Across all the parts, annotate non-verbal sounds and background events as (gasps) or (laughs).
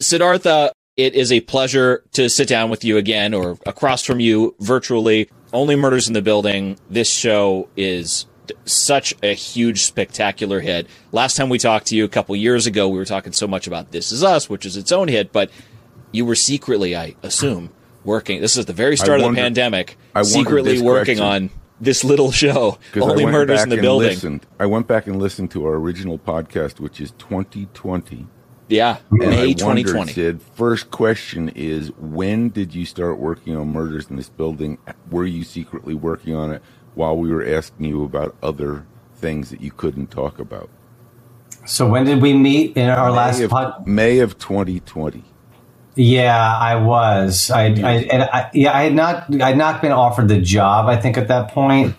Siddhartha, it is a pleasure to sit down with you again or across from you virtually. Only Murders in the Building. This show is such a huge, spectacular hit. Last time we talked to you a couple years ago, we were talking so much about This Is Us, which is its own hit, but you were secretly, I assume, working. This is the very start of the pandemic, I secretly working on this little show, Only Murders in the Building. Listened, I went back and listened to our original podcast, which is 2020. Yeah, and May 2020. Sid, first question is when did you start working on Murders in this Building? Were you secretly working on it while we were asking you about other things that you couldn't talk about? So when did we meet in our May last of, pod? May of 2020. Yeah, I was. I, I, and I, yeah, I had not, I had not been offered the job. I think at that point,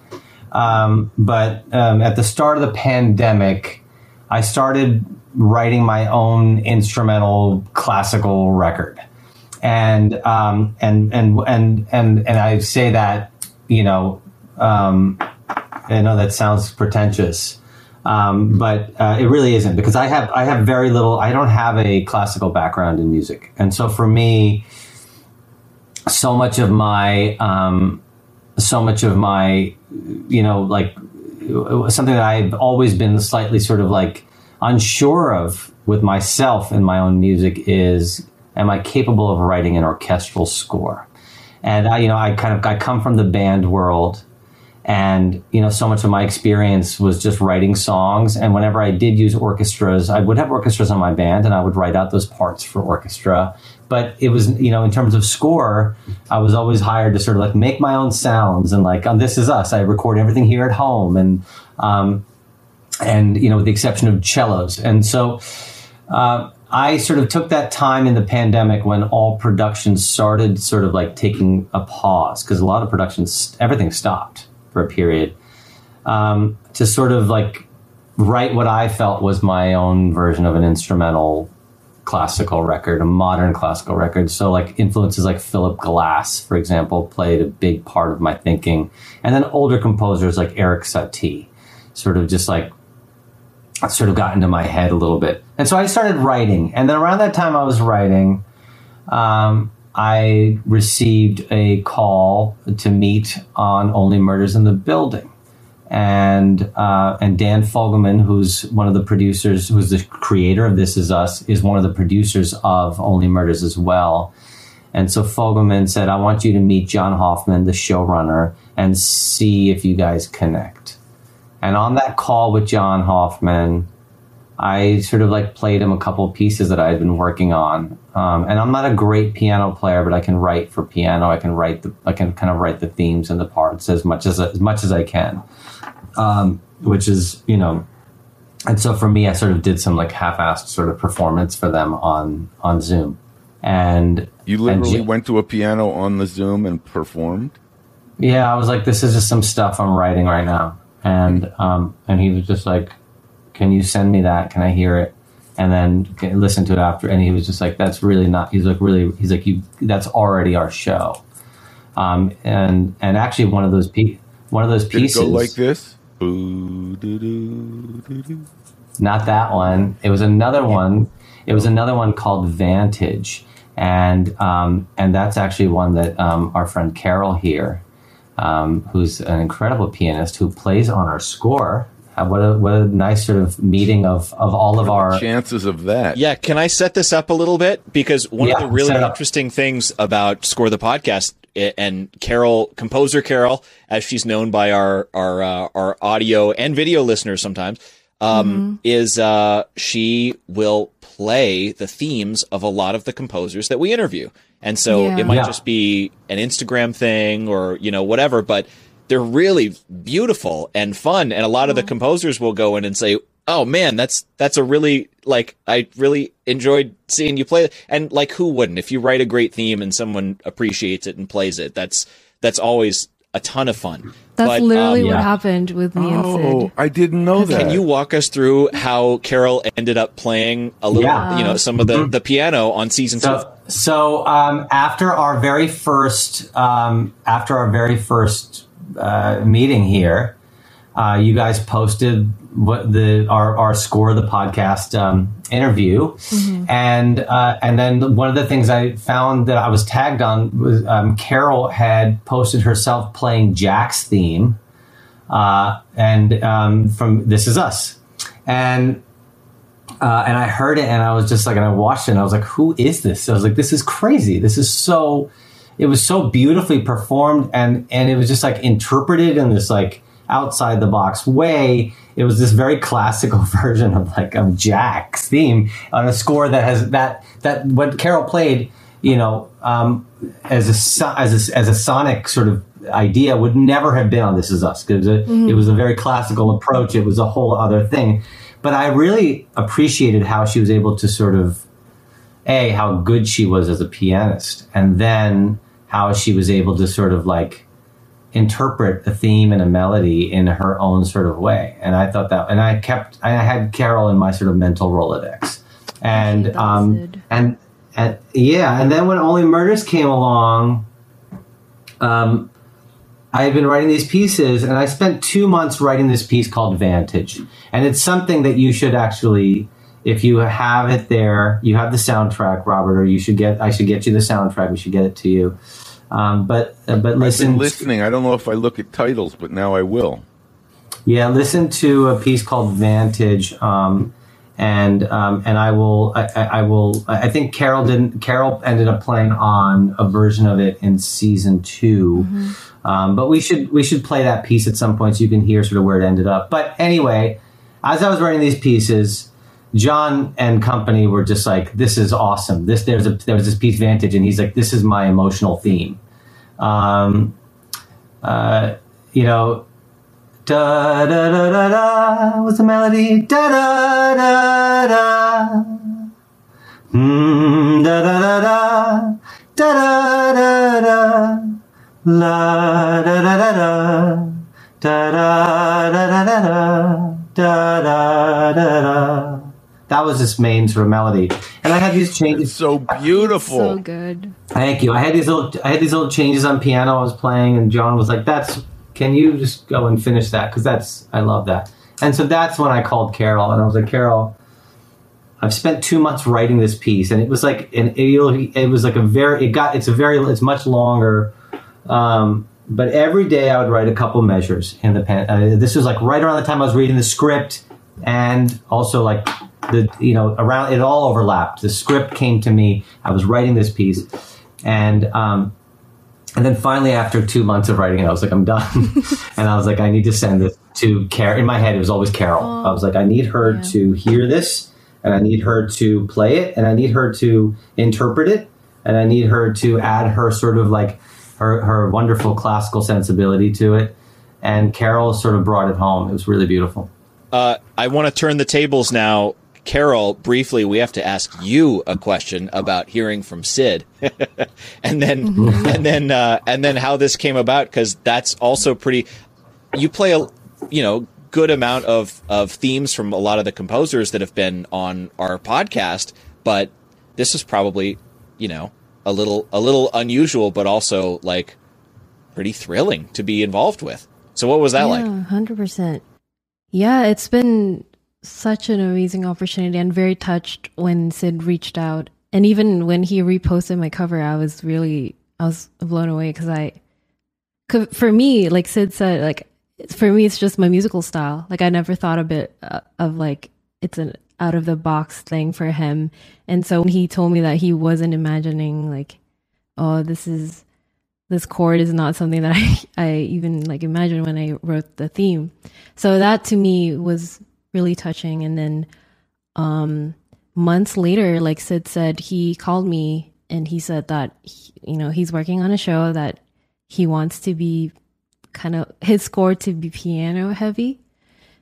um, but um, at the start of the pandemic, I started writing my own instrumental classical record, and um, and and and and and I say that you know, um, I know that sounds pretentious. Um, but uh, it really isn't because I have I have very little. I don't have a classical background in music, and so for me, so much of my um, so much of my you know like something that I've always been slightly sort of like unsure of with myself in my own music is am I capable of writing an orchestral score? And I you know I kind of I come from the band world and you know so much of my experience was just writing songs. And whenever i did use orchestras i would have orchestras on my band and i would write out those parts for orchestra. But it was you know in terms of score i was always hired to sort of like make my own sounds and like on this is us. I record everything here at home. And um, and you know with the exception of cellos and so uh, I sort of took that time in the pandemic when all production started sort of like taking a pause because a lot of productions, everything stopped for a period um, to sort of like write what I felt was my own version of an instrumental classical record, a modern classical record. So like influences like Philip Glass, for example, played a big part of my thinking. And then older composers like Erik Satie sort of just like sort of got into my head a little bit. And so I started writing. And then around that time I was writing, um, I received a call to meet on Only Murders in the Building. And uh, and Dan Fogelman, who's one of the producers, who's the creator of This Is Us, is one of the producers of Only Murders as well. And so Fogelman said, "I want you to meet John Hoffman, the showrunner, and see if you guys connect." And on that call with John Hoffman, I sort of like played him a couple of pieces that I had been working on. Um, and I'm not a great piano player, but I can write for piano. I can write the, I can kind of write the themes and the parts as much as as much as I can. Um, which is, you know, and so for me, I sort of did some like half-assed sort of performance for them on on Zoom. And you literally and, went to a piano on the Zoom and performed. Yeah, I was like, this is just some stuff I'm writing right now, and um, and he was just like, can you send me that? Can I hear it? And then listen to it after. And he was just like, that's really not, he's like, really, he's like, you, that's already our show. Um, and, and actually one of those, pe- one of those pieces. go like this? Ooh, doo, doo, doo, doo. Not that one. It was another one. It was another one called Vantage. And, um, and that's actually one that, um, our friend Carol here, um, who's an incredible pianist who plays on our score uh, what a what a nice sort of meeting of of all of our chances of that. Yeah, can I set this up a little bit because one Yeah, of the really set it up. interesting things about Score the podcast and Carol, composer Carol, as she's known by our our uh, our audio and video listeners sometimes, um, is uh, she will play the themes of a lot of the composers that we interview, and so Yeah. it might Yeah. just be an Instagram thing or you know whatever, but they're really beautiful and fun. And a lot of the composers will go in and say, "Oh man, that's that's a really like I really enjoyed seeing you play." And like, who wouldn't? If you write a great theme and someone appreciates it and plays it, that's that's always a ton of fun. That's But, literally um, what yeah. happened with me and Oh, Sid. I didn't know that. Can you walk us through how Carol ended up playing a little, Yeah. you know, some of the the piano on season two? So, so um, after our very first, um, after our very first uh, meeting here, uh, you guys posted what the our, our score of the podcast um, interview, mm-hmm. and uh, and then one of the things I found that I was tagged on was um, Carol had posted herself playing Jack's theme, uh, and um, from This Is Us, and uh, and I heard it and I was just like, and I watched it and I was like, who is this? I was like, this is crazy. This is so. It was so beautifully performed and and it was just like interpreted in this like outside the box way. It was this very classical (laughs) version of like of Jack's theme on a score that has that that what Carol played, you know, um, as a as a, as a sonic sort of idea would never have been on This Is Us because it, mm-hmm. it was a very classical approach. It was a whole other thing, but I really appreciated how she was able to sort of a how good she was as a pianist, and then how she was able to sort of like interpret a theme and a melody in her own sort of way. And I thought that, and I kept, I had Carol in my sort of mental Rolodex. And, um, and, and yeah, and then when Only Murders came along, um, I had been writing these pieces and I spent two months writing this piece called Vantage. And it's something that you should actually, if you have it there, you have the soundtrack, Robert, or you should get, I should get you the soundtrack. We should get it to you. Um, but uh, but listen, listening. I don't know if I look at titles, but now I will. Yeah, listen to a piece called Vantage, um, and um, and I will I, I, will I think Carol didn't Carol ended up playing on a version of it in season 2 mm-hmm. um, but we should we should play that piece at some point so you can hear sort of where it ended up. But anyway, as I was writing these pieces. John and company were just like, "This is awesome." This there's a there was this piece Vantage, and he's like, "This is my emotional theme." Um, uh, you know, da da da da da was the melody. Da da da da. Hmm, da da da da. Da da da da. La da da da da. Da da da da da. Da da da da. That was this main sort of melody, and I had these changes. It's so beautiful, so good. Thank you. I had these little, I had these little changes on piano I was playing, and John was like, "That's, can you just go and finish that? Because that's, I love that." And so that's when I called Carol, and I was like, "Carol, I've spent two months writing this piece, and it was like, and it, it was like a very, it got, it's a very, it's much longer." Um, but every day I would write a couple measures in the pen. Uh, this was like right around the time I was reading the script, and also like the you know around it all overlapped. The script came to me. I was writing this piece, and um, and then finally after two months of writing it, I was like, I'm done, (laughs) and I was like, I need to send this to Carol. In my head, it was always Carol. Oh, I was like, I need her yeah. to hear this, and I need her to play it, and I need her to interpret it, and I need her to add her sort of like her her wonderful classical sensibility to it. And Carol sort of brought it home. It was really beautiful. Uh, I want to turn the tables now Carol, briefly, we have to ask you a question about hearing from Sid, (laughs) and then mm-hmm. and then uh, and then how this came about because that's also pretty. You play a you know good amount of of themes from a lot of the composers that have been on our podcast, but this is probably you know a little a little unusual, but also like pretty thrilling to be involved with. So what was that yeah, like? Hundred percent. Yeah, it's been such an amazing opportunity and very touched when Sid reached out. And even when he reposted my cover, I was really, I was blown away because I, for me, like Sid said, like, for me, it's just my musical style. Like, I never thought of it uh, of like, it's an out of the box thing for him. And so he told me that he wasn't imagining, like, oh, this is, this chord is not something that (laughs) I, I even like imagined when I wrote the theme. So that to me was really touching. And then um, months later, like Sid said, he called me and he said that, he, you know, he's working on a show that he wants to be kind of his score to be piano heavy.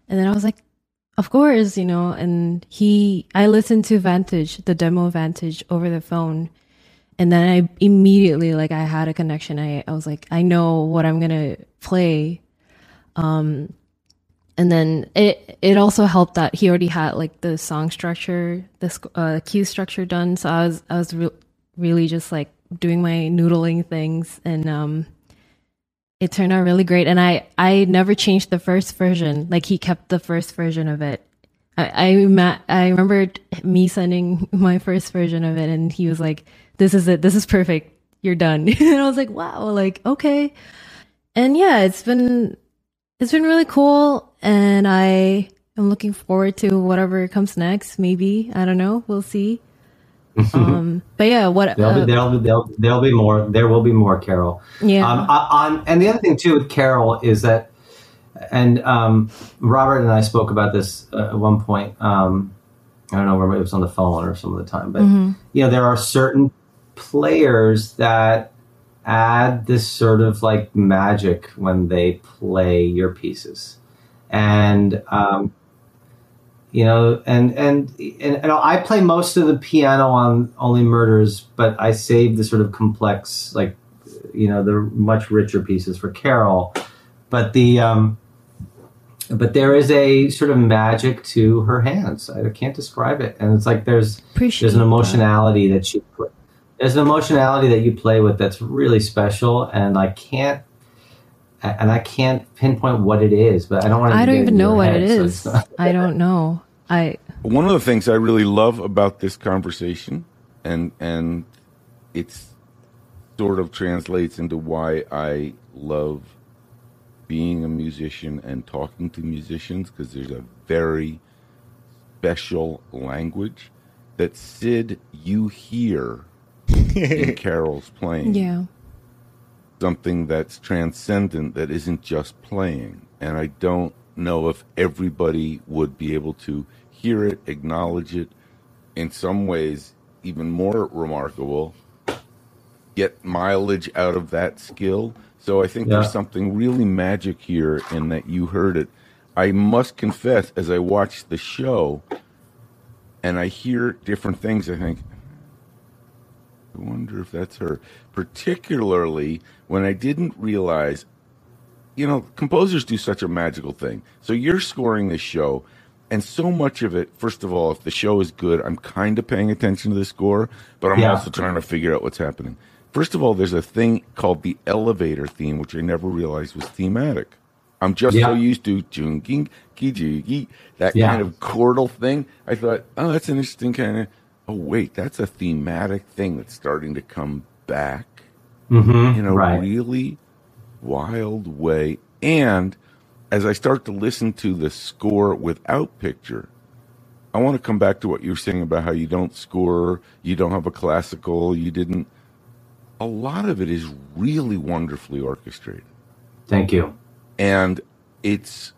And then I was like, of course, you know, and he, I listened to Vantage, the demo Vantage over the phone. And then I immediately, like, I had a connection. I, I was like, I know what I'm going to play. Um, and then it it also helped that he already had like the song structure, the uh, cue structure done. So I was I was re- really just like doing my noodling things, and um, it turned out really great. And I, I never changed the first version. Like he kept the first version of it. I, I, I remember me sending (laughs) my first version of it and he was like, this is it. This is perfect. You're done. (laughs) and I was like, wow, like, okay. And yeah, it's been, it's been really cool. And I am looking forward to whatever comes next. Maybe. I don't know. We'll see. um, but yeah, what there'll, uh, be, there'll, there'll, there'll be more. There will be more Carol. Yeah. Um, on and the other thing too with Carol is that, and um, Robert and I spoke about this uh, at one point. Um, I don't know where it was on the phone or some of the time, but mm-hmm. you know there are certain players that add this sort of like magic when they play your pieces, and um, you know, and, and and and I play most of the piano on Only Murders, but I save the sort of complex, like you know, the much richer pieces for Carol. But the um, but there is a sort of magic to her hands. I can't describe it, and it's like there's Appreciate there's an emotionality that, that she there's an emotionality that you play with that's really special, and I can't and I can't pinpoint what it is, but I don't want. To. I don't even know what head, it is. So (laughs) I don't know. I. One of the things I really love about this conversation, and and it's sort of translates into why I love being a musician and talking to musicians because there's a very special language that Sid you hear in (laughs) Carol's playing. Yeah something that's transcendent that isn't just playing. And I don't know if everybody would be able to hear it, acknowledge it, in some ways, even more remarkable, get mileage out of that skill. So I think yeah. there's something really magic here in that you heard it. I must confess, as I watch the show and I hear different things, I think, I wonder if that's her. Particularly when I didn't realize, you know, composers do such a magical thing. So you're scoring this show, and so much of it, first of all, if the show is good, I'm kind of paying attention to the score, but I'm yeah. also trying to figure out what's happening. First of all, there's a thing called the elevator theme, which I never realized was thematic. I'm just yeah. so used to that yeah. kind of chordal thing. I thought, oh, that's an interesting kind of oh wait, that's a thematic thing that's starting to come back mm-hmm, in a right. really wild way. And as I start to listen to the score without picture, I want to come back to what you were saying about how you don't score, you don't have a classical, you didn't. A lot of it is really wonderfully orchestrated. Thank you. And it's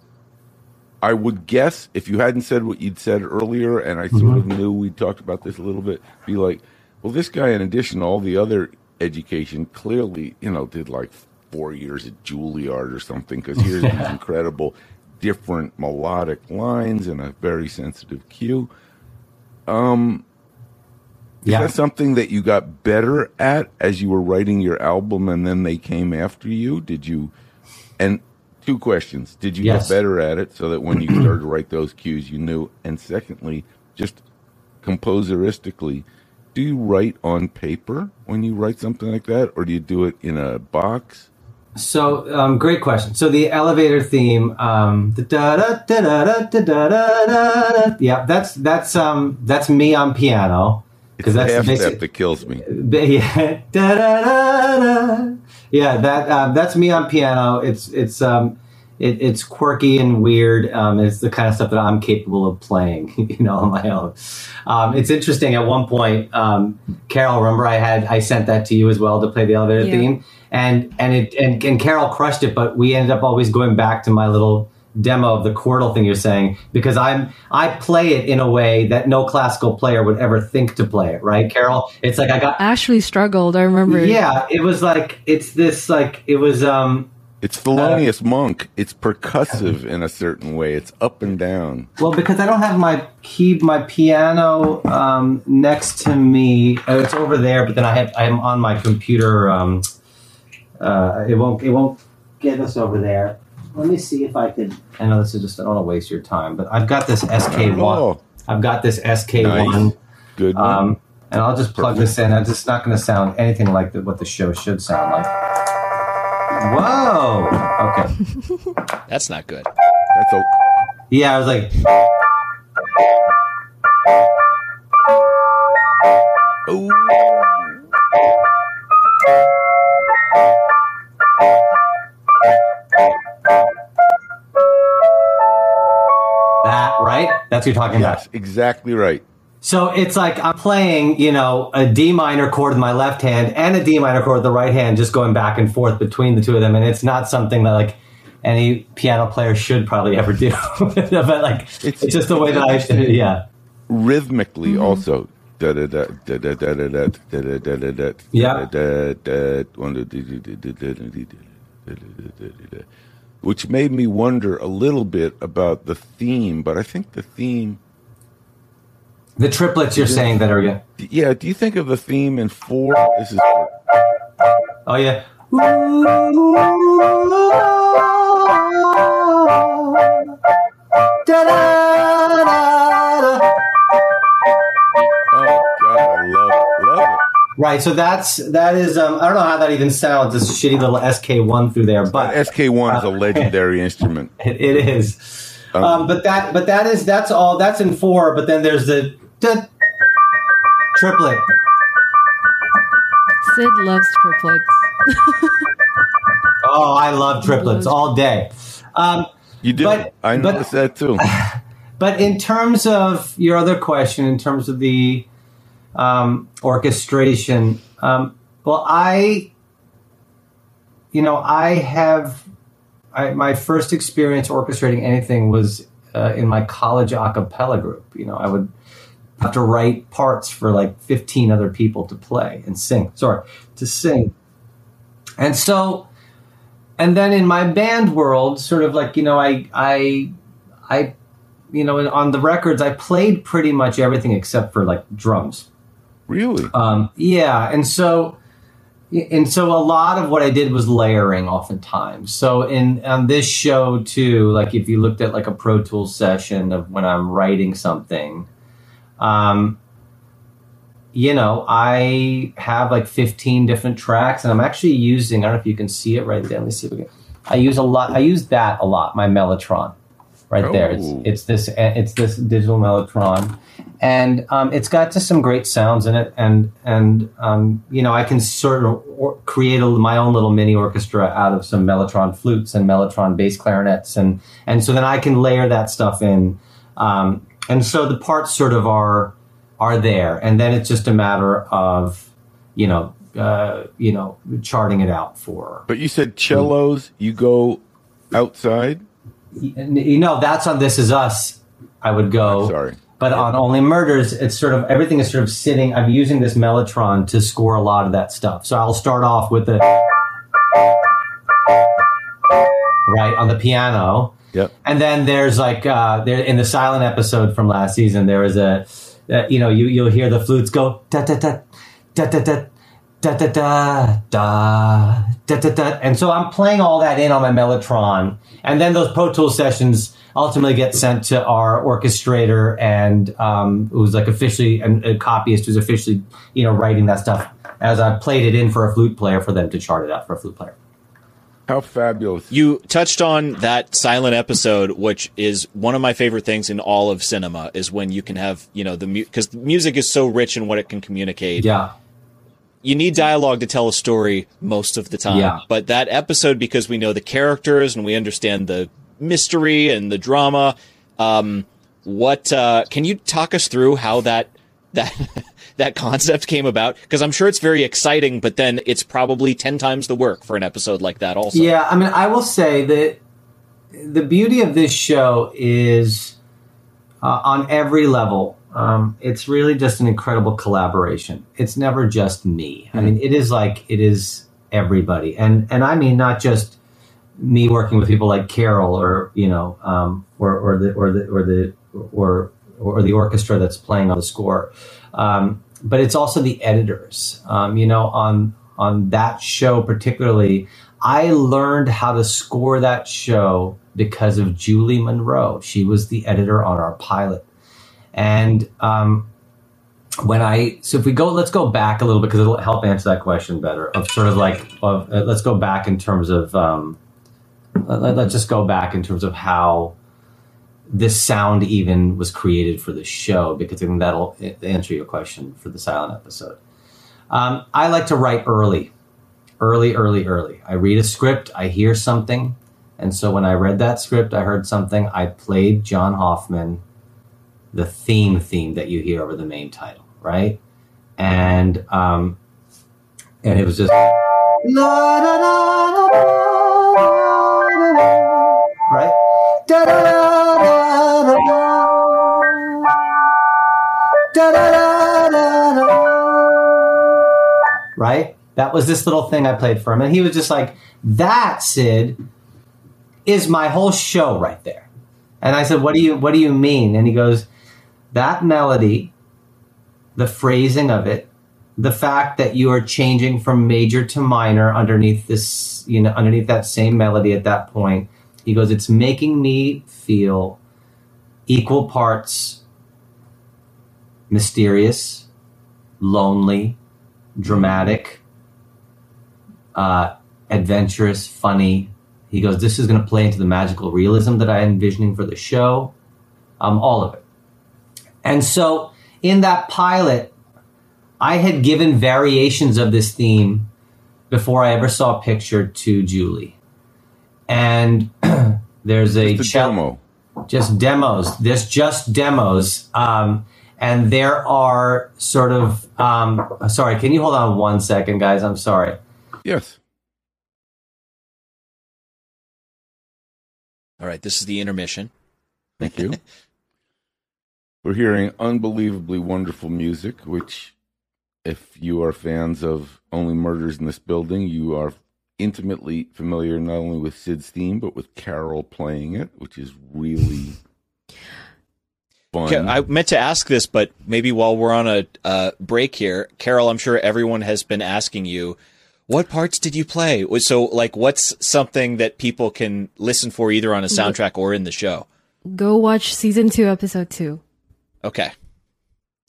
I would guess if you hadn't said what you'd said earlier, and I sort mm-hmm. of knew we talked about this a little bit, be like, well, this guy, in addition to all the other education, clearly, you know, did like four years at Juilliard or something, because here's these (laughs) incredible different melodic lines and a very sensitive cue. Um, is yeah. that something that you got better at as you were writing your album, and then they came after you? Did you? And two questions. Did you yes. get better at it so that when you started to write those cues, you knew? And secondly, just composeristically, do you write on paper when you write something like that, or do you do it in a box? So, um, great question. So the elevator theme, um, yeah, that's that's um, that's me on piano because that's half basic, that kills me. Yeah, yeah, that um, that's me on piano. It's it's um, it, it's quirky and weird. Um, it's the kind of stuff that I'm capable of playing, (laughs) you know, on my own. Um, it's interesting. At one point, um, Carol, remember I had I sent that to you as well to play the elevator yeah. theme, and and it and, and Carol crushed it, but we ended up always going back to my little demo of the chordal thing you're saying because I'm I play it in a way that no classical player would ever think to play it, right, Carol? It's like I got Ashley struggled. I remember. Yeah, it was like it's this like it was um. It's Thelonious uh, Monk. It's percussive in a certain way. It's up and down. Well, because I don't have my key, my piano um, next to me. Uh, it's over there, but then I have I'm on my computer. Um, uh, it won't it won't get us over there let me see if I could. I know this is just. I don't want to waste your time, but I've got this SK one. I've got this SK one. Nice. Good. Um, and I'll just plug Perfect. this in. It's just not going to sound anything like the, what the show should sound like. Whoa. Okay. (laughs) That's not good. That's a Yeah, I was like, oh. That's what you're talking yes, about. exactly right. So it's like I'm playing, you know, a D minor chord in my left hand and a D minor chord in the right hand, just going back and forth between the two of them. And it's not something that like any piano player should probably ever do. but like it's, it's just the way that I. Yeah. Rhythmically mm-hmm. also. Yeah which made me wonder a little bit about the theme. But I think the theme. The triplets you're saying that are you? Yeah. Do you think of the theme in four? This is. Oh yeah. Right, so that's that is um, I don't know how that even sounds. This shitty little SK one through there, but SK1 is a legendary (laughs) instrument. It, it is. Um, but that but that is that's all that's in four. But then there's the da- triplet. Sid loves triplets. Oh, I love triplets all day. Um, You do. But- I but- noticed that too. (laughs) but in terms of your other question, in terms of the um, orchestration, um, well, I, you know, I have I, my first experience orchestrating anything was uh, in my college a cappella group. You know, I would have to write parts for like 15 other people to play and sing. Sorry, to sing. And so, and then in my band world, sort of like, you know, I, I, I, you know, on the records, I played pretty much everything except for like drums. Really? Um, yeah, and so and so a lot of what I did was layering oftentimes. So in on this show too, like if you looked at like a Pro Tools session of when I'm writing something, um, you know, I have like 15 different tracks and I'm actually using, I don't know if you can see it right there. Let me see if we can. I use a lot, I use that a lot, my Mellotron right there. It's, Oh. it's this, it's this digital Mellotron and um, it's got just some great sounds in it and and um, you know i can sort of or- create a, my own little mini orchestra out of some mellotron flutes and mellotron bass clarinets and and so then i can layer that stuff in um, and so the parts sort of are are there and then it's just a matter of you know uh, you know charting it out for But you said cellos, you go outside? You know that's on this is us i would go Sorry. But on Only Murders, it's sort of everything is sort of sitting. I'm using this Mellotron to score a lot of that stuff. So I'll start off with the right on the piano, Yep. and then there's like uh, there in the silent episode from last season. There was a uh, you know you you'll hear the flutes go da da da da da da da da da da da da da, and so I'm playing all that in on my Mellotron, and then those Pro Tools sessions ultimately get sent to our orchestrator, and um, who's like officially and a copyist who's officially you know writing that stuff as I played it in for a flute player for them to chart it out for a flute player. How fabulous. You touched on that silent episode, which is one of my favorite things in all of cinema. Is when you can have you know the because music is so rich in what it can communicate. Yeah. You need dialogue to tell a story most of the time. Yeah. But that episode, because we know the characters and we understand the mystery and the drama, um, what uh, can you talk us through how that (laughs) that that concept came about? Because I'm sure it's very exciting, but then it's probably ten times the work for an episode like that. Also, Yeah, I mean, I will say that the beauty of this show is uh, on every level. Um, it's really just an incredible collaboration. It's never just me. I mean, it is like it is everybody, and and I mean not just me working with people like Carol or you know um, or or the or the or the or or the orchestra that's playing on the score, um, but it's also the editors. Um, you know, on on that show particularly, I learned how to score that show because of Julie Monroe. She was the editor on our pilot, and um, when I so if we go, let's go back a little bit because it'll help answer that question better. Of sort of like, of, uh, let's go back in terms of, um, let, let's just go back in terms of how this sound even was created for the show because I think that'll answer your question for the silent episode. Um, I like to write early, early, early, early. I read a script, I hear something, and so when I read that script, I heard something. I played John Hoffman, the theme theme that you hear over the main title, right? And um, and it was just right. Right? That was this little thing I played for him. And he was just like, that, Sid, is my whole show right there. And I said, What do you what do you mean? And he goes, That melody, the phrasing of it, the fact that you are changing from major to minor underneath this, you know, underneath that same melody at that point. He goes, It's making me feel equal parts mysterious, lonely, dramatic, uh, adventurous, funny. He goes, This is going to play into the magical realism that I'm envisioning for the show, um, all of it. And so in that pilot, I had given variations of this theme before I ever saw a picture to Julie. And (clears throat) there's a, Just a cello- demo. just demos. There's just demos. Um, and there are sort of, um, sorry, can you hold on one second, guys? I'm sorry. Yes. All right, this is the intermission. Thank you. (laughs) We're hearing unbelievably wonderful music, which, if you are fans of Only Murders in This Building, you are intimately familiar not only with Sid's theme, but with Carol playing it, which is really fun. Yeah, I meant to ask this, but maybe while we're on a uh, break here, Carol, I'm sure everyone has been asking you, what parts did you play? So, like, what's something that people can listen for either on a soundtrack or in the show? Go watch season two, episode two. Okay.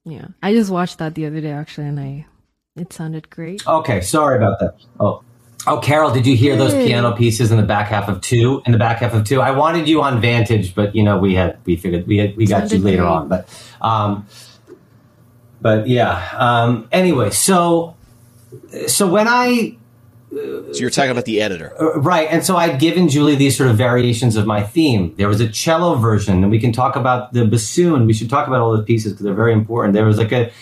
Yeah, I just watched that the other day actually, and I it sounded great. Okay, sorry about that. Oh, oh, Carol, did you hear those piano pieces in the back half of two? In the back half of two, I wanted you on Vantage, but you know we had we figured we had we got you later great. on, but um, but yeah. Um, anyway, so so when I so you're talking about the editor, right? And so I'd given Julie these sort of variations of my theme. There was a cello version, and we can talk about the bassoon. We should talk about all those pieces because they're very important. There was like a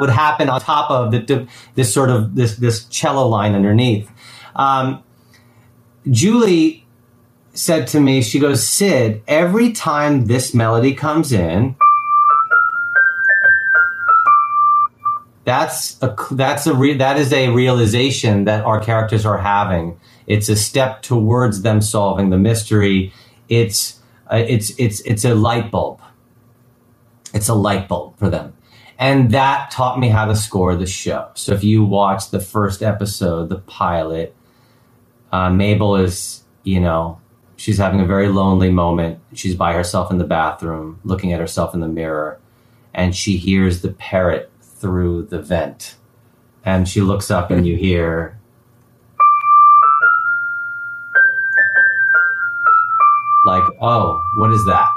would happen on top of the, this sort of this this cello line underneath. Um, Julie said to me, she goes, Sid, every time this melody comes in, that's a that's a re, that is a realization that our characters are having. It's a step towards them solving the mystery. It's uh, it's it's it's a light bulb. It's a light bulb for them. And that taught me how to score the show. So if you watch the first episode the pilot uh, mabel is you know she's having a very lonely moment. She's by herself in the bathroom looking at herself in the mirror and she hears the parrot through the vent. And she looks up and you hear like, oh, what is that?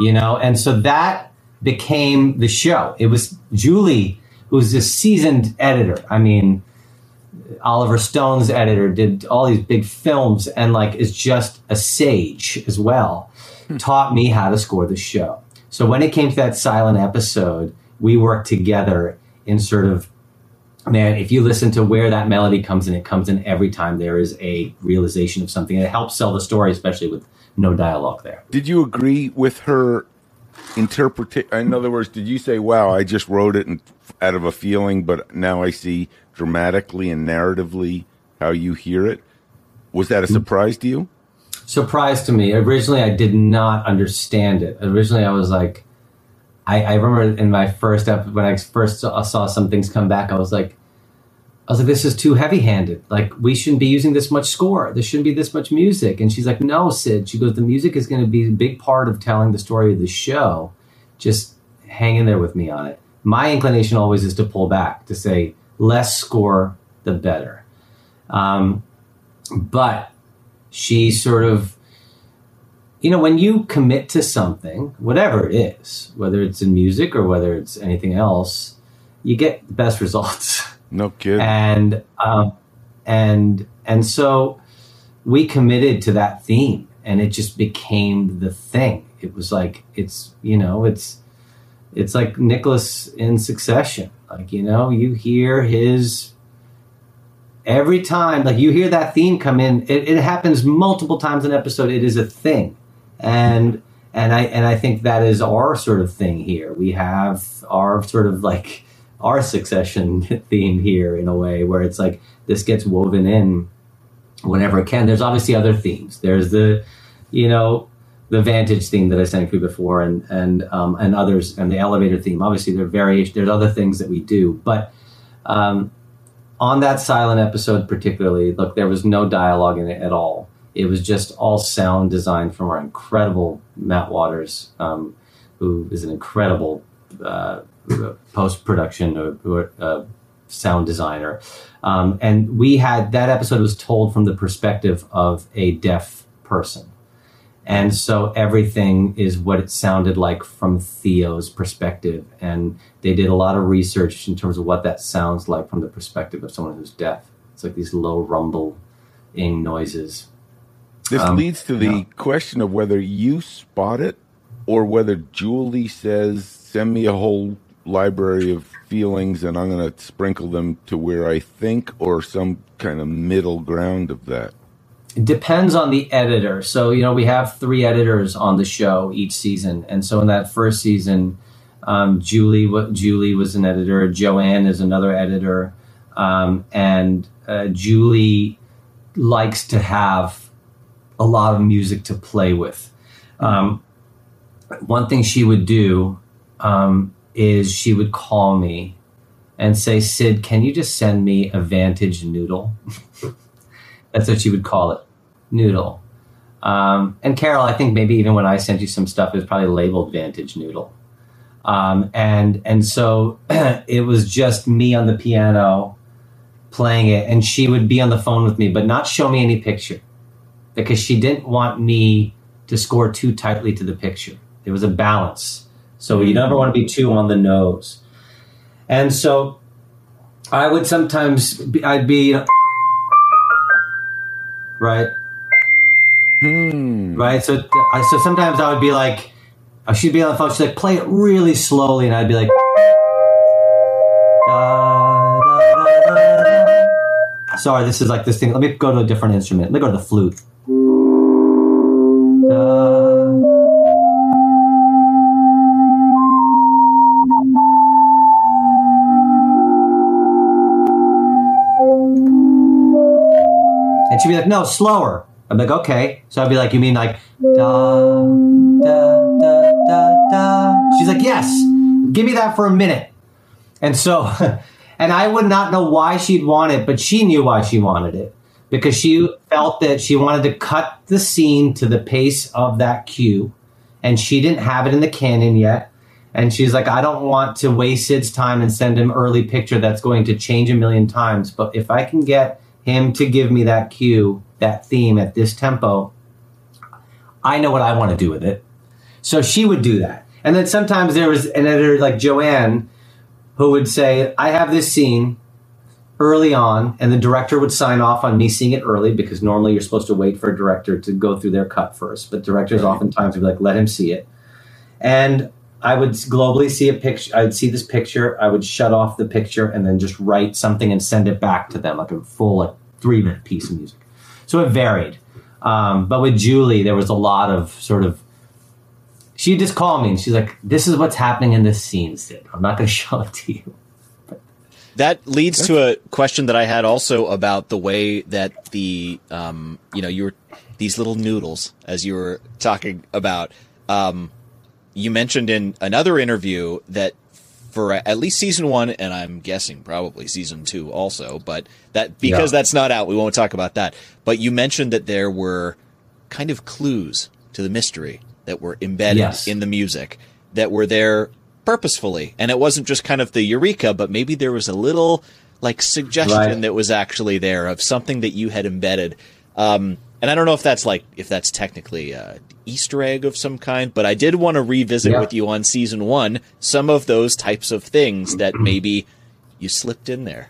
You know, and so that became the show. It was Julie, who was a seasoned editor. I mean, Oliver Stone's editor did all these big films and like is just a sage as well. Hmm. Taught me how to score the show. So when it came to that silent episode, we worked together in sort of man, if you listen to where that melody comes in, it comes in every time there is a realization of something. It helps sell the story, especially with no dialogue there. Did you agree with her interpretation? In other words, did you say, "Wow, I just wrote it and, out of a feeling, but now I see dramatically and narratively how you hear it"? Was that a mm-hmm. surprise to you? surprise to me. Originally, I did not understand it. Originally, I was like, I, I remember in my first episode when I first saw, saw some things come back, I was like, I was like, this is too heavy handed. Like, we shouldn't be using this much score. There shouldn't be this much music. And she's like, no, Sid. She goes, the music is going to be a big part of telling the story of the show. Just hang in there with me on it. My inclination always is to pull back, to say, less score, the better. Um, but she sort of, you know, when you commit to something, whatever it is, whether it's in music or whether it's anything else, you get the best (laughs) results. No kidding. and um, and and so we committed to that theme, and it just became the thing. It was like it's you know it's it's like Nicholas in Succession. Like you know you hear his every time like you hear that theme come in it, it happens multiple times an episode it is a thing and and i and i think that is our sort of thing here. We have our sort of like our succession (laughs) theme here in a way where it's like this gets woven in whenever it can. There's obviously other themes. There's the you know the vantage theme that i for you before and and um, and others and the elevator theme. Obviously there are variation there's other things that we do. But um, on that silent episode particularly look there was no dialogue in it at all it was just all sound design from our incredible matt waters um, who is an incredible uh, post-production or, or uh, sound designer um, and we had that episode was told from the perspective of a deaf person and so everything is what it sounded like from Theo's perspective. And they did a lot of research in terms of what that sounds like from the perspective of someone who's deaf. It's like these low rumbling noises. This Um, leads to the yeah. question of whether you spot it or whether Julie says, send me a whole library of feelings and I'm going to sprinkle them to where I think or some kind of middle ground of that. It depends on the editor. So, you know, we have three editors on the show each season. And so in that first season, um, Julie, Julie was an editor. Joanne is another editor. Um, and uh, Julie likes to have a lot of music to play with. Um, one thing she would do um, is she would call me and say, Sid, can you just send me a Vantage noodle? (laughs) That's what she would call it, noodle. Um, and Carol, I think maybe even when I sent you some stuff, it was probably labeled Vantage Noodle. Um, and and so (clears throat) it was just me on the piano playing it, and she would be on the phone with me, but not show me any picture because she didn't want me to score too tightly to the picture. There was a balance, so you never want to be too on the nose. And so I would sometimes be, I'd be right Hmm. right? So, so sometimes I would be like, uh, she'd be on the phone. She's like, play it really slowly, and I'd be like, da, da, da, da, da. sorry, this is like this thing. Let me go to a different instrument. Let me go to the flute. And she'd be like, no, slower. I'm like, okay. So I'd be like, you mean like da da da da da? She's like, yes. Give me that for a minute. And so, (laughs) and I would not know why she'd want it, but she knew why she wanted it because she felt that she wanted to cut the scene to the pace of that cue, and she didn't have it in the canon yet. And she's like, I don't want to waste Sid's time and send him early picture that's going to change a million times. But if I can get him to give me that cue, that theme at this tempo, I know what I want to do with it. So she would do that. And then sometimes there was an editor like Joanne who would say, I have this scene early on, and the director would sign off on me seeing it early because normally you're supposed to wait for a director to go through their cut first. But directors Right. oftentimes would be like, let him see it. And I would globally see a picture. I'd see this picture. I would shut off the picture and then just write something and send it back to them, like a full like three minute piece of music. So it varied. Um, but with Julie, there was a lot of sort of. She'd just called me and she's like, "This is what's happening in this scene, Sid. I'm not going (laughs) to show it to you." That leads to a question that I had also about the way that the, um, you know, you were these little noodles as you were talking about. Um, you mentioned in another interview that for at least season one, and I'm guessing probably season two also. But that because yeah. that's not out, we won't talk about that. But you mentioned that there were kind of clues to the mystery that were embedded yes. in the music that were there purposefully, and it wasn't just kind of the eureka, but maybe there was a little like suggestion right. that was actually there of something that you had embedded. Um, and I don't know if that's like if that's technically a Easter egg of some kind, but I did want to revisit yeah. with you on season one some of those types of things that (clears throat) maybe you slipped in there.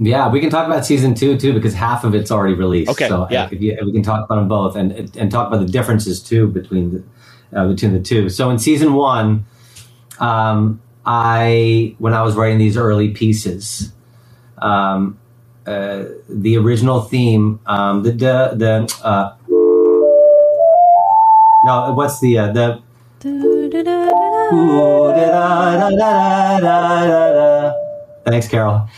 Yeah, we can talk about season two too because half of it's already released. Okay, so yeah, you, we can talk about them both and and talk about the differences too between the uh, between the two. So in season one, um, I when I was writing these early pieces, um, uh, the original theme, um, the the, the uh, no, what's the uh, the. Thanks, Carol.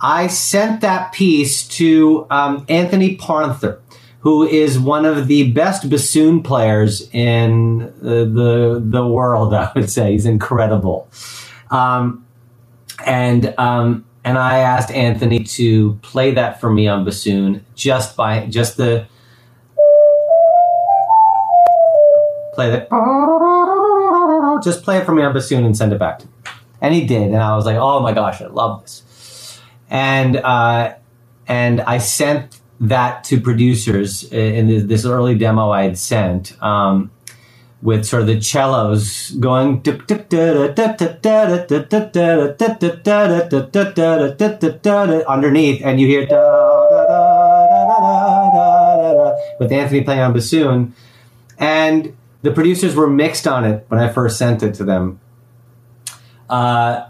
I sent that piece to um, Anthony Parnther, who is one of the best bassoon players in the, the, the world. (laughs) I would say he's incredible. Um, and um, and I asked Anthony to play that for me on bassoon, just by just the play that, just play it for me on bassoon and send it back to me. And he did, and I was like, oh my gosh, I love this. And uh, and I sent that to producers in this early demo I had sent. Um, with sort of the cellos going underneath, and you hear with Anthony playing on bassoon, and the producers were mixed on it when I first sent it to them. Uh,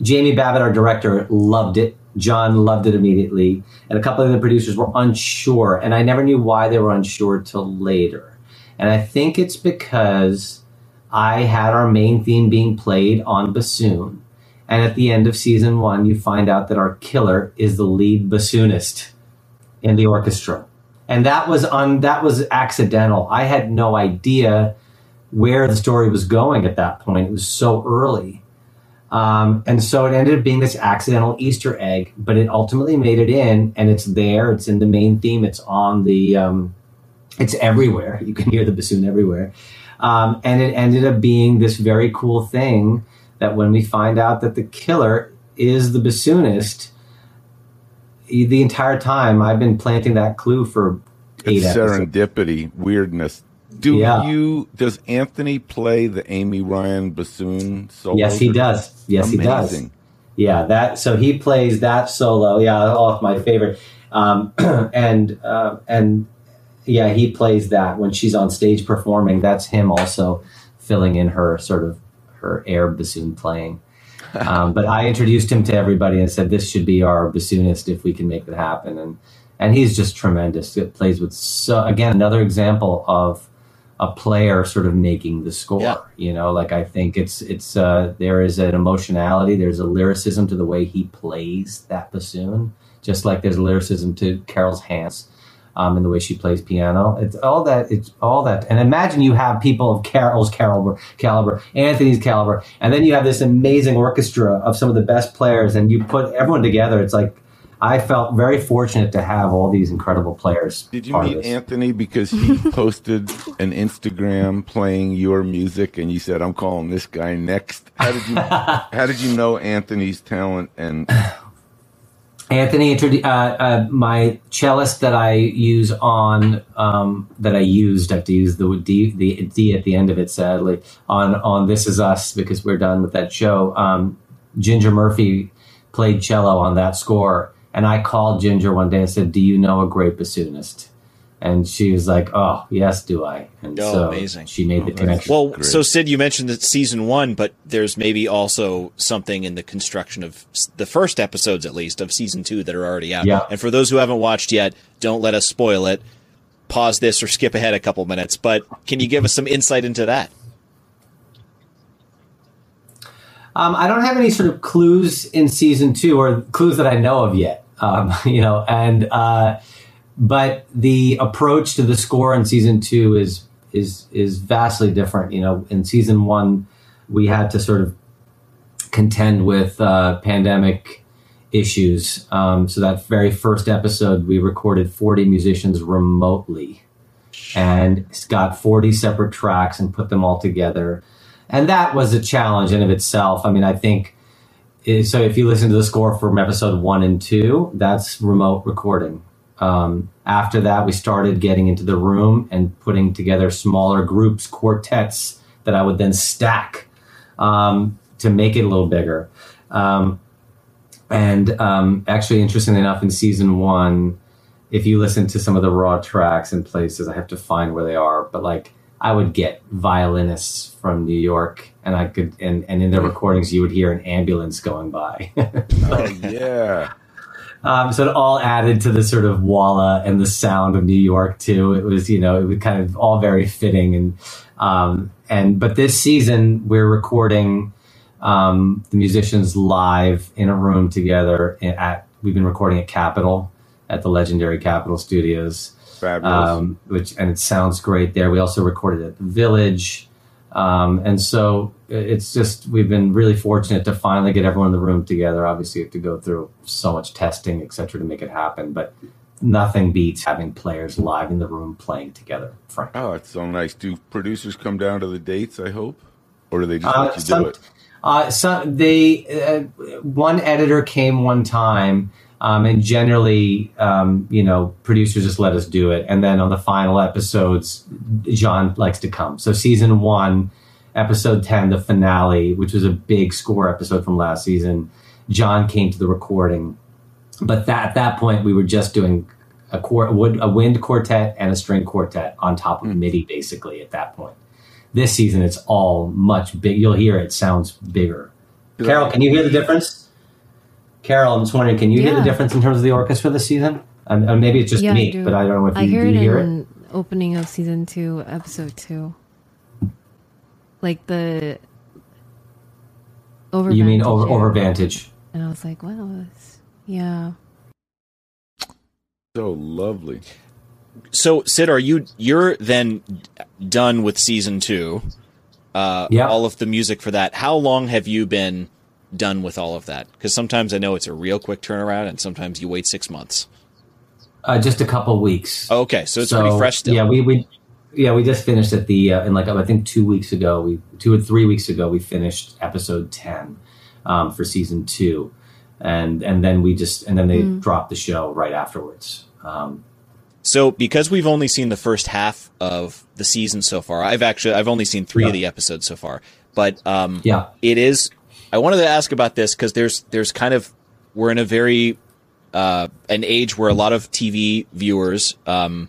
Jamie Babbitt, our director, loved it. John loved it immediately, and a couple of the producers were unsure, and I never knew why they were unsure till later and I think it's because I had our main theme being played on bassoon. And at the end of season one, you find out that our killer is the lead bassoonist in the orchestra. And that was un, that was accidental. I had no idea where the story was going at that point. It was so early. Um, and so it ended up being this accidental Easter egg, but it ultimately made it in, and it's there. It's in the main theme. It's on the um, it's everywhere. You can hear the bassoon everywhere. Um, and it ended up being this very cool thing that when we find out that the killer is the bassoonist, the entire time I've been planting that clue for eight it's serendipity, weirdness. Do yeah. you? Does Anthony play the Amy Ryan bassoon solo? Yes, he does. Yes, Amazing. he does. Yeah, that. So he plays that solo. Yeah, all of my favorite. Um, (clears throat) and uh, and yeah, he plays that when she's on stage performing. That's him also filling in her sort of her air bassoon playing. (laughs) Um, but I introduced him to everybody and said this should be our bassoonist if we can make it happen. And and he's just tremendous. It plays with so again another example of a player sort of making the score. Yeah. You know, like I think it's it's uh, there is an emotionality, there's a lyricism to the way he plays that bassoon, just like there's lyricism to Carol's hands um, and the way she plays piano. It's all that. It's all that. And imagine you have people of Carol's caliber, caliber, Anthony's caliber, and then you have this amazing orchestra of some of the best players, and you put everyone together. It's like I felt very fortunate to have all these incredible players. Did you meet Anthony because he (laughs) posted an Instagram playing your music, and you said, "I'm calling this guy next"? How did you (laughs) How did you know Anthony's talent and (sighs) Anthony, uh, uh, my cellist that I use on um, that I used. I have to use the D, the D at the end of it. Sadly, on on This Is Us because we're done with that show. Um, Ginger Murphy played cello on that score, and I called Ginger one day and said, "Do you know a great bassoonist?" And she was like, "Oh, yes, do I?" And oh, so amazing. she made the oh, connection. Well, Great. so Sid, you mentioned that season one, but there's maybe also something in the construction of the first episodes, at least, of season two that are already out. Yeah. And for those who haven't watched yet, don't let us spoil it. Pause this or skip ahead a couple minutes. But can you give us some insight into that? Um, I don't have any sort of clues in season two, or clues that I know of yet. Um, (laughs) you know, and uh, but the approach to the score in season two is is is vastly different. You know, in season one, we had to sort of contend with uh, pandemic issues. Um, so that very first episode, we recorded 40 musicians remotely and got 40 separate tracks and put them all together. And that was a challenge in of itself. I mean, I think so. If you listen to the score from episode one and two, that's remote recording. Um, after that, we started getting into the room and putting together smaller groups, quartets that I would then stack um, to make it a little bigger. Um, and um, actually, interestingly enough, in season one, if you listen to some of the raw tracks in places, I have to find where they are, but like I would get violinists from New York, and I could, and, and in the recordings, you would hear an ambulance going by. (laughs) oh yeah. Um, so it all added to the sort of walla and the sound of New York too. It was, you know, it was kind of all very fitting and um, and but this season we're recording um, the musicians live in a room together. At we've been recording at Capitol at the legendary Capitol Studios, um, which and it sounds great there. We also recorded at the Village. Um, and so it's just we've been really fortunate to finally get everyone in the room together. Obviously, you have to go through so much testing, et cetera, to make it happen. But nothing beats having players live in the room playing together. Frank. Oh, it's so nice. Do producers come down to the dates? I hope, or do they just uh, let you some, do it? Uh, some they uh, one editor came one time. Um, and generally, um, you know, producers just let us do it. And then on the final episodes, John likes to come. So season one, episode 10, the finale, which was a big score episode from last season, John came to the recording. But that, at that point, we were just doing a, quart, a wind quartet and a string quartet on top of mm. MIDI, basically, at that point. This season, it's all much big. You'll hear it sounds bigger. Carol, can you hear the difference? Carol, I'm just wondering, can you yeah. hear the difference in terms of the orchestra this season? And, and maybe it's just yeah, me, I but I don't know if I you, hear you hear it. Opening of season two, episode two, like the over. You mean over over vantage? And I was like, wow, yeah. So lovely. So Sid, are you you're then done with season two? Uh, yeah. All of the music for that. How long have you been done with all of that? Because sometimes I know it's a real quick turnaround, and sometimes you wait six months. Uh, just a couple weeks. Okay, so it's so, pretty fresh still. Yeah, we, we yeah we just finished at the uh, in like I think two weeks ago we two or three weeks ago we finished episode ten um, for season two, and and then we just and then they mm. dropped the show right afterwards. Um, so because we've only seen the first half of the season so far, I've actually I've only seen three yeah. of the episodes so far, but um, yeah, it is I wanted to ask about this because there's there's kind of we're in a very uh, an age where a lot of TV viewers um,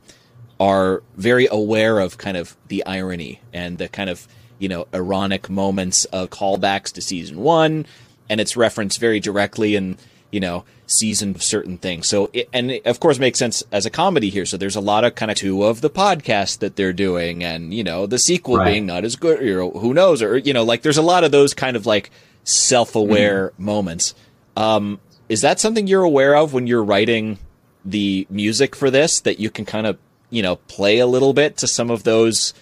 are very aware of kind of the irony and the kind of you know ironic moments of callbacks to season one, and it's referenced very directly in you know season certain things. So it, and it, of course makes sense as a comedy here. So there's a lot of kind of two of the podcast that they're doing, and you know the sequel right. being not as good. You know who knows, or you know like there's a lot of those kind of like self-aware mm-hmm. moments. Um, is that something you're aware of when you're writing the music for this? That you can kind of you know play a little bit to some of those.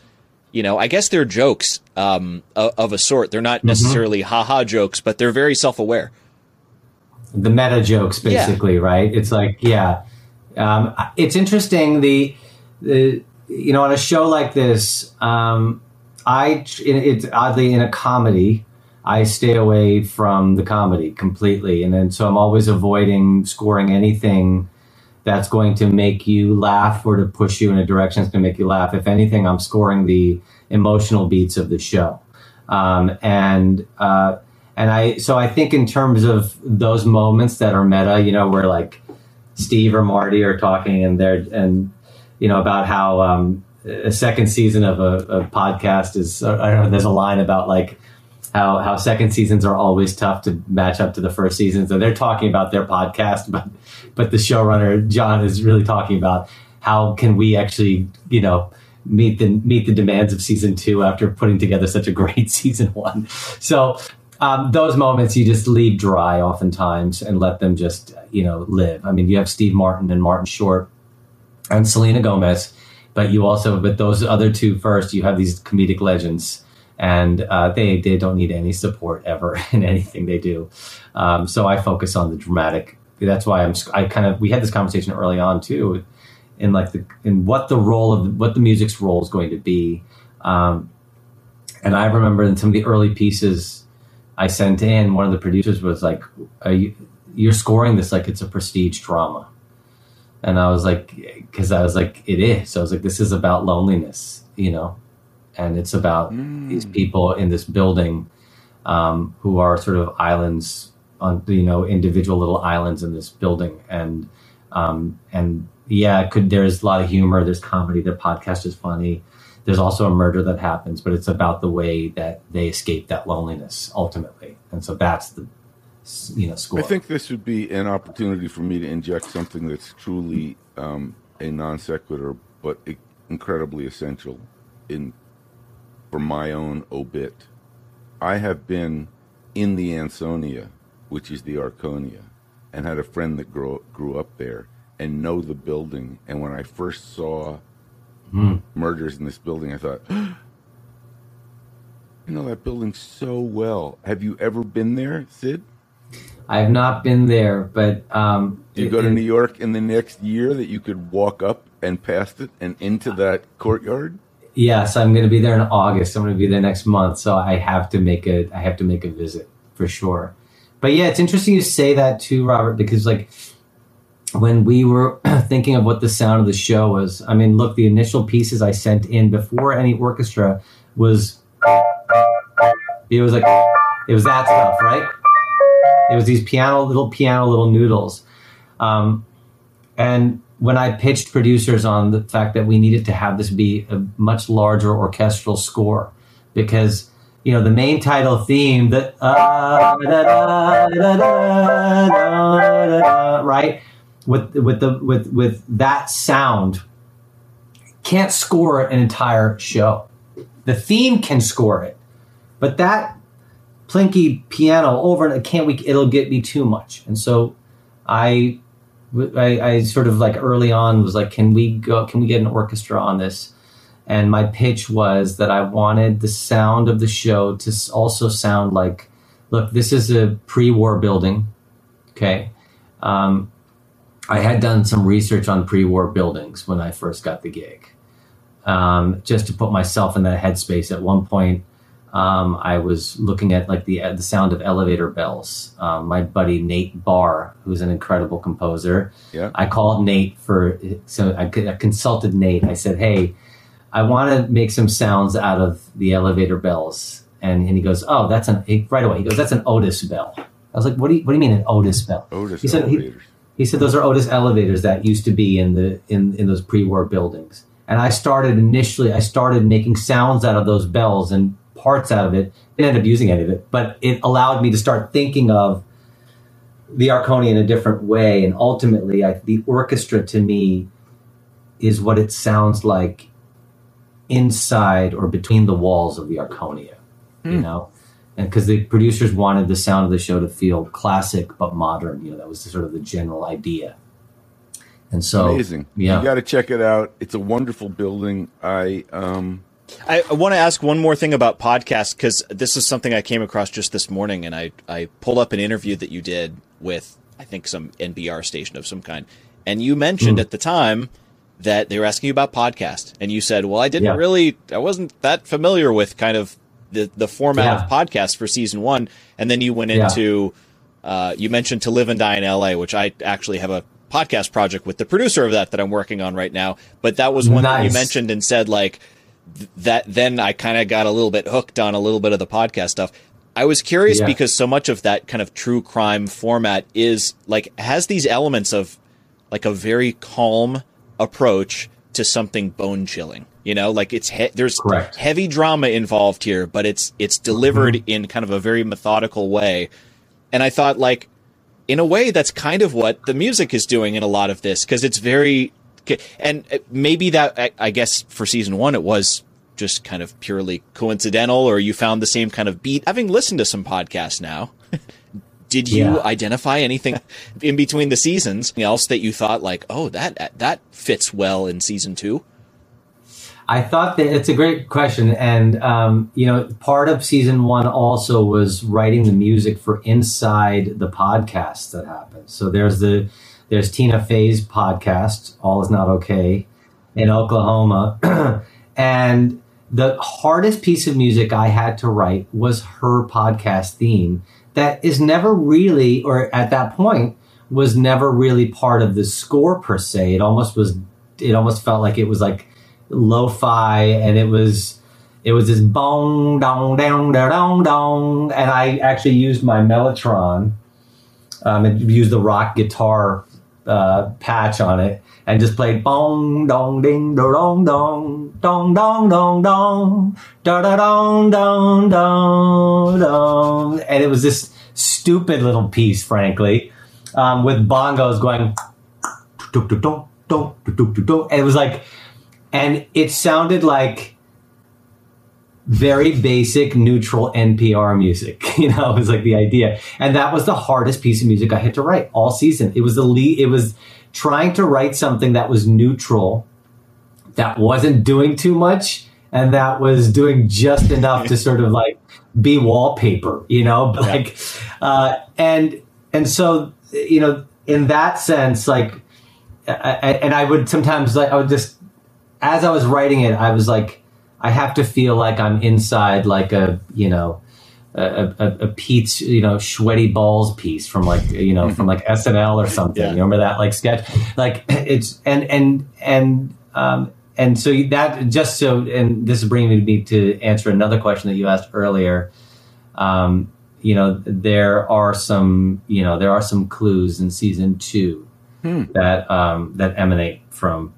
You know, I guess they're jokes um, of, a sort. They're not mm-hmm. necessarily mm-hmm. haha jokes, but they're very self-aware. The meta jokes, basically, yeah. right? It's like, yeah, um, it's interesting. The, the you know, on a show like this, um, I it's oddly in a comedy. I stay away from the comedy completely. And then so I'm always avoiding scoring anything that's going to make you laugh or to push you in a direction that's going to make you laugh. If anything, I'm scoring the emotional beats of the show. Um, and, uh, and I, so I think in terms of those moments that are meta, you know, where like Steve or Marty are talking and they're, and, you know, about how, um, a second season of a, a podcast is, I don't know, there's a line about like, how how second seasons are always tough to match up to the first seasons. And they're talking about their podcast, (laughs) but but the showrunner John is really talking about how can we actually you know meet the meet the demands of season two after putting together such a great (laughs) season one. So um, those moments you just leave dry oftentimes and let them just you know live. I mean, you have Steve Martin and Martin Short and Selena Gomez but you also with those other two first, you have these comedic legends, and uh, they they don't need any support ever (laughs) in anything they do. Um, so I focus on the dramatic. That's why I'm I kind of we had this conversation early on too, in like the in what the role of what the music's role is going to be. Um, and I remember in some of the early pieces I sent in, one of the producers was like, you, "You're scoring this like it's a prestige drama," and I was like, "Because I was like, it is." So I was like, "This is about loneliness, you know, and it's about mm. these people in this building um, who are sort of islands on, you know, individual little islands in this building, and um, and yeah, could there's a lot of humor, there's comedy, the podcast is funny." there's also a murder that happens, but it's about the way that they escape that loneliness ultimately. And so that's the you know score. I think this would be an opportunity for me to inject something that's truly um, a non sequitur, but incredibly essential in for my own obit. I have been in the Ansonia, which is the Arconia, and had a friend that grew grew up there and know the building. And when I first saw mm. murders in this building. I thought, (gasps) you know that building so well. Have you ever been there, Sid? I have not been there, but um, you go to New York in the next year that you could walk up and past it and into that courtyard. Yes, I'm going to be there in August. I'm going to be there next month, so I have to make a I have to make a visit for sure. But yeah, it's interesting you say that too, Robert, because like when we were (clears throat) thinking of what the sound of the show was, I mean, look, the initial pieces I sent in before any orchestra was it was like it was that stuff, right? It was these piano little piano little noodles. Um, and when I pitched producers on the fact that we needed to have this be a much larger orchestral score, because you know the main title theme, that uh, right with with the with with that sound can't score an entire show. The theme can score it, but that plinky piano over and can't we it'll get me too much. And so I, I I sort of like early on was like, can we go? Can we get an orchestra on this? And my pitch was that I wanted the sound of the show to also sound like, look, this is a pre-war building, okay. Um, I had done some research on pre-war buildings when I first got the gig, um, just to put myself in that headspace. At one point, um, I was looking at like the the sound of elevator bells. Um, my buddy Nate Barr, who's an incredible composer, yeah. I called Nate for so I, I consulted Nate. I said, "Hey, I want to make some sounds out of the elevator bells," and, and he goes, "Oh, that's an right away." He goes, "That's an Otis bell." I was like, "What do you What do you mean an Otis bell?" Otis he said, elevators. He, he said those are Otis elevators that used to be in the in in those pre-war buildings. And I started initially, I started making sounds out of those bells and parts out of it. Didn't end up using any of it, but it allowed me to start thinking of the Arconia in a different way. And ultimately, I, the orchestra to me is what it sounds like inside or between the walls of the Arconia. Mm. You hmm. know, and because the producers wanted the sound of the show to feel classic but modern. You know, that was sort of the general idea. And so, amazing. Yeah, you got to check it out. It's a wonderful building. I um, I, I want to ask one more thing about podcasts because this is something I came across just this morning, and I I pulled up an interview that you did with I think some NPR station of some kind, and you mentioned mm. at the time that they were asking you about podcast, and you said, "Well, I didn't yeah. really, I wasn't that familiar with kind of the the format yeah. of podcast for season one, and then you went into uh, you mentioned to live and die in L.A., which I actually have a podcast project with the producer of that that I'm working on right now. But that was one nice. that you mentioned and said like th- that. Then I kind of got a little bit hooked on a little bit of the podcast stuff. I was curious yeah. because so much of that kind of true crime format is like has these elements of like a very calm approach to something bone chilling. You know, like it's he- there's Correct. heavy drama involved here, but it's it's delivered mm-hmm. in kind of a very methodical way. And I thought, like, in a way, that's kind of what the music is doing in a lot of this because it's very, and uh, maybe that I guess for season one it was just kind of purely coincidental, or you found the same kind of beat. Having listened to some podcasts now. (laughs) Did you yeah. identify anything (laughs) in between the seasons else that you thought like, oh, that that fits well in season two? I thought that it's a great question, and um, you know, part of season one also was writing the music for inside the podcast that happen. So there's the there's Tina Fey's podcast, All Is Not Okay, in Oklahoma, (clears throat) and the hardest piece of music I had to write was her podcast theme. That is never really, or at that point, was never really part of the score per se. It almost was. It almost felt like it was like lo-fi and it was it was this bong dong dong dong dong and i actually used my mellotron um, and used the rock guitar uh, patch on it and just played bong dong ding dong dong dong dong dong dong da da dong dong dong dong. And it was this stupid little piece frankly um, with bongos going and it was like and it sounded like very basic neutral NPR music. (laughs) You know, it was like the idea. And that was the hardest piece of music I had to write all season. It was the lead, it was trying to write something that was neutral, that wasn't doing too much, and that was doing just enough to sort of like be wallpaper, you know, (laughs) like, uh, and, and so, you know, in that sense, like, I, and I would sometimes like, I would just as I was writing it, I was like, I have to feel like I'm inside like a, you know, a, a, a Pete's, you know, sweaty balls piece from like, you know, from like SNL or something. Yeah. You remember that like sketch? Like (clears throat) it's, and, and, and, um, and so that just so, and this is bringing me to answer another question that you asked earlier. Um, you know, there are some, you know, there are some clues in season two hmm. that, um, that emanate from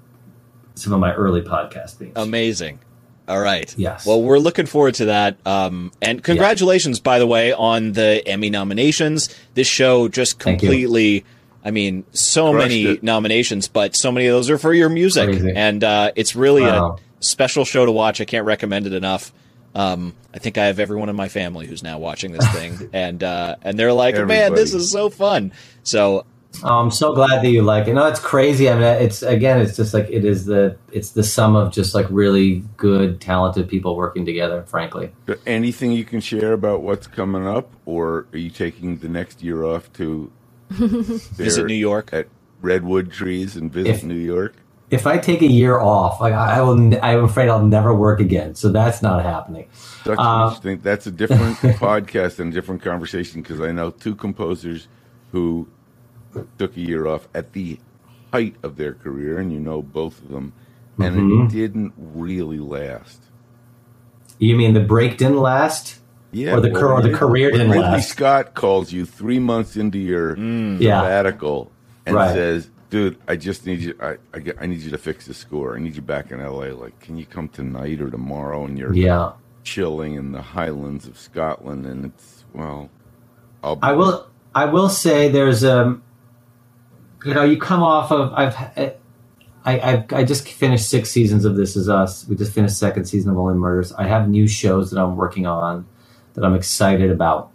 some of my early podcast themes. Amazing. All right. Yes. Well, we're looking forward to that. Um, and congratulations, yeah. by the way, on the Emmy nominations. This show just completely. I mean, so Crushed many it. nominations, but so many of those are for your music, Crazy. and uh, it's really wow. a special show to watch. I can't recommend it enough. Um, I think I have everyone in my family who's now watching this thing, (laughs) and uh, and they're like, Everybody. "Man, this is so fun!" So Oh, I'm so glad that you like it. No, it's crazy. I mean, it's again, it's just like it is the it's the sum of just like really good, talented people working together. Frankly, anything you can share about what's coming up, or are you taking the next year off to (laughs) visit New York at redwood trees and visit if, New York? If I take a year off, like I will, I'm afraid I'll never work again. So that's not happening. That's um, interesting. That's a different (laughs) podcast and a different conversation because I know two composers who took a year off at the height of their career, and you know both of them, and mm-hmm. it didn't really last. You mean the break didn't last? Yeah, or the, well, or the career didn't Ridley last. Scott calls you three months into your mm. sabbatical and right. says, "Dude, I just need you. I, I, I, need you to fix the score. I need you back in L.A. Like, can you come tonight or tomorrow?" And you're yeah. chilling in the Highlands of Scotland, and it's well, I'll I will. I will say there's um you know, you come off of I've I, I've, I just finished six seasons of This Is Us. We just finished second season of Only Murders. I have new shows that I'm working on that I'm excited about.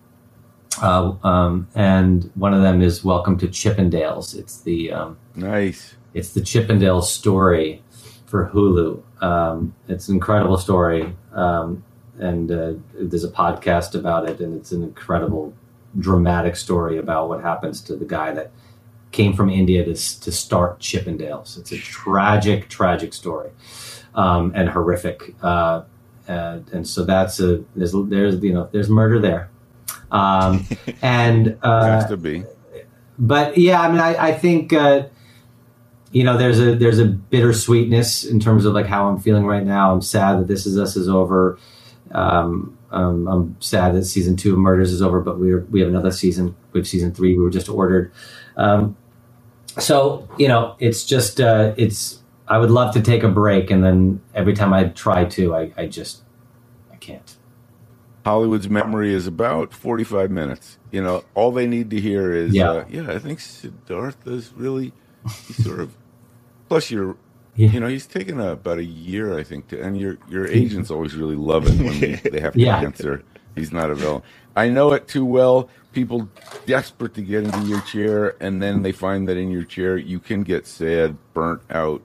Uh, um, and one of them is Welcome to Chippendales. It's the um, nice. It's the Chippendales story for Hulu. Um, it's an incredible story, um, and uh, there's a podcast about it, and it's an incredible, dramatic story about what happens to the guy that came from India to, to start Chippendales. It's a tragic, tragic story um, and horrific. Uh, and, and, so that's a there's there's you know there's murder there, um, (laughs) and uh, has to be. But yeah, I mean, I, I think uh, you know there's a there's a bittersweetness in terms of like how I'm feeling right now. I'm sad that this is us is over. Um, um, I'm sad that season two of Murders is over, but we we have another season. We have season three. We were just ordered. Um, so you know, it's just uh, it's. I would love to take a break, and then every time I try to, I, I just I can't. Hollywood's memory is about forty-five minutes. You know, all they need to hear is, yeah, uh, yeah. I think Siddhartha's really sort of. Plus, you're yeah. You know, he's taken a, about a year, I think, to, and your your agents always really love it when they, (laughs) they have to yeah. answer. He's not a villain. I know it too well people desperate to get into your chair, and then they find that in your chair you can get sad, burnt out,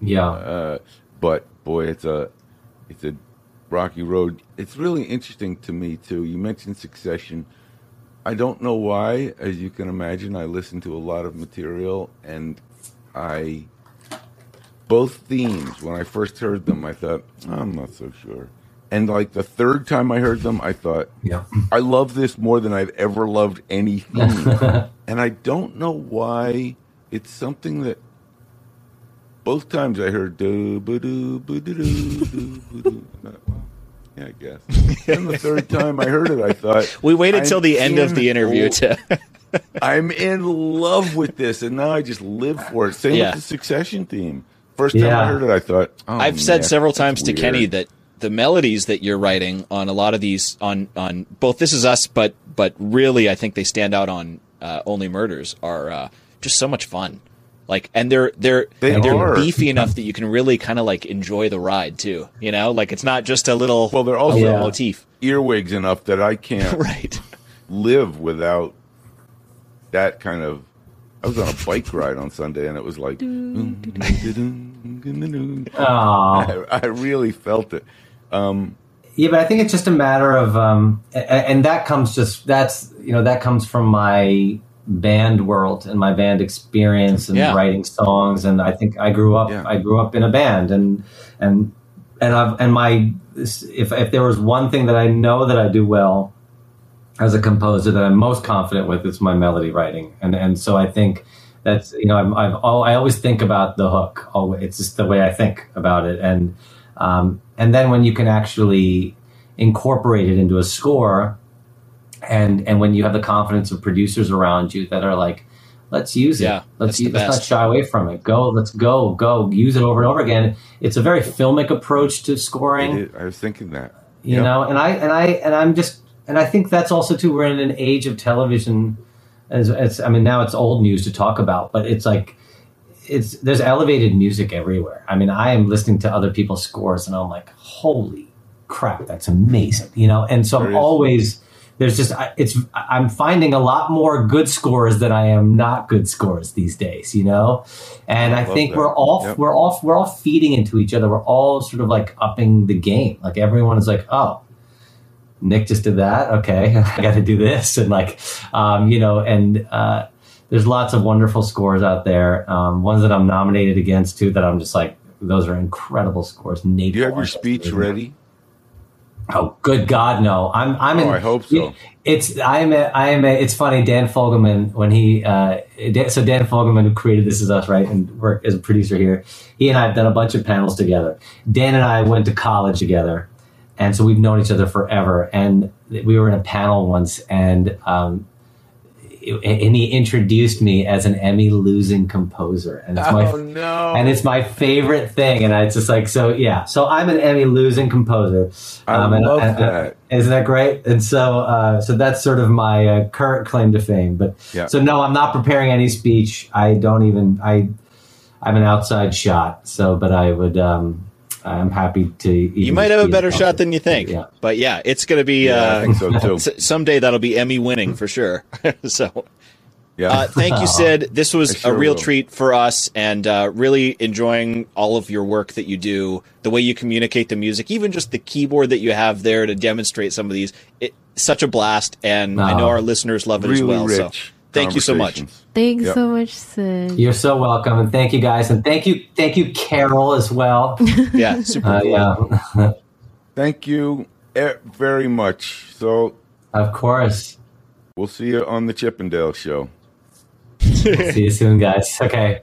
yeah, uh, but boy, it's a it's a rocky road. It's really interesting to me too. You mentioned Succession. I don't know why, as you can imagine, I listen to a lot of material and I both themes when I first heard them, I thought, I'm not so sure. And like the third time I heard them, I thought, Yeah. I love this more than I've ever loved any theme. (laughs) and I don't know why. It's something that both times I heard ba ba Yeah, I guess. And the third time I heard it, I thought We waited till the end of the interview to. (laughs) I'm in love with this, and now I just live for it. Same Yeah. with the Succession theme. First time Yeah. I heard it, I thought, oh, I've said several that's times to weird. Kenny that the melodies that you're writing on a lot of these on on both This Is Us, but but really I think they stand out on uh, Only Murders are uh, just so much fun. Like and they're they're They are are. beefy enough that you can really kind of like enjoy the ride too. You know, like it's not just a little Well, they're also- little Yeah. motif, earwigs enough that I can't (laughs) right? live without that kind of. I was on a bike ride on Sunday, and it was like. I, I really felt it. Yeah, but I think it's just a matter of, um, a- a- and that comes just that's you know that comes from my band world and my band experience and Yeah. writing songs, and I think I grew up Yeah. I grew up in a band, and and and I've and my if if there was one thing that I know that I do well as a composer that I'm most confident with, it's my melody writing, and and so I think that's you know I'm, I've all, I always think about the hook. Always, it's just the way I think about it, and um, and then when you can actually incorporate it into a score, and and when you have the confidence of producers around you that are like, let's use it, Yeah, let's use, let's not shy away from it. Go, let's go, go, use it over and over again. It's a very filmic approach to scoring I was thinking that. you Yep. know and i and i and i'm just and i think that's also too we're in an age of television as, as i mean now it's old news to talk about but it's like it's there's elevated music everywhere i mean i am listening to other people's scores and i'm like holy crap that's amazing you know and so There i'm is. always there's just I- it's i'm finding a lot more good scores than i am not good scores these days you know and I i, think that. we're all Yep. we're all we're all feeding into each other we're all sort of like upping the game like everyone is like oh Nick just did that. Okay, (laughs) I got to do this, and like, um, you know, and uh, there's lots of wonderful scores out there. Um, ones that I'm nominated against too. That I'm just like, those are incredible scores. Nate, Do you have your speech ready? Oh, good God, no! I'm, I'm Oh, in. I hope so. It's, I'm, a, I am. A, it's funny. Dan Fogelman, when he, uh, Dan, so Dan Fogelman, who created This Is Us, right, and work as a producer here. He and I have done a bunch of panels together. Dan and I went to college together, and so we've known each other forever. And we were in a panel once, and um, and he introduced me as an Emmy losing composer, and it's my Oh no! and it's my favorite thing. And it's just like, so yeah. So I'm an Emmy losing composer. I and- love and- that. Isn't that great? And so, uh, so that's sort of my uh, current claim to fame. But Yeah. so no, I'm not preparing any speech. I don't even. I, I'm an outside shot. So, but I would. Um, I'm happy to. You might have a better shot than you think. Yeah. But yeah, it's going to be. yeah, I uh, think so too. (laughs) someday that'll be Emmy winning for sure. (laughs) so. Yeah, Uh, thank you, (laughs) Sid. This was sure a real will. treat for us, and uh, really enjoying all of your work that you do, the way you communicate the music, even just the keyboard that you have there to demonstrate some of these. It, such a blast, and I know our listeners love it really as well. So rich. Thank you so much. Thanks Yep. so much, Sid. You're so welcome, and thank you guys, and thank you, thank you, Carol, as well. (laughs) Yeah, super Uh, yeah, (laughs) Thank you very much. So of course. we'll see you on the Chippendale show. (laughs) See you soon, guys. Okay.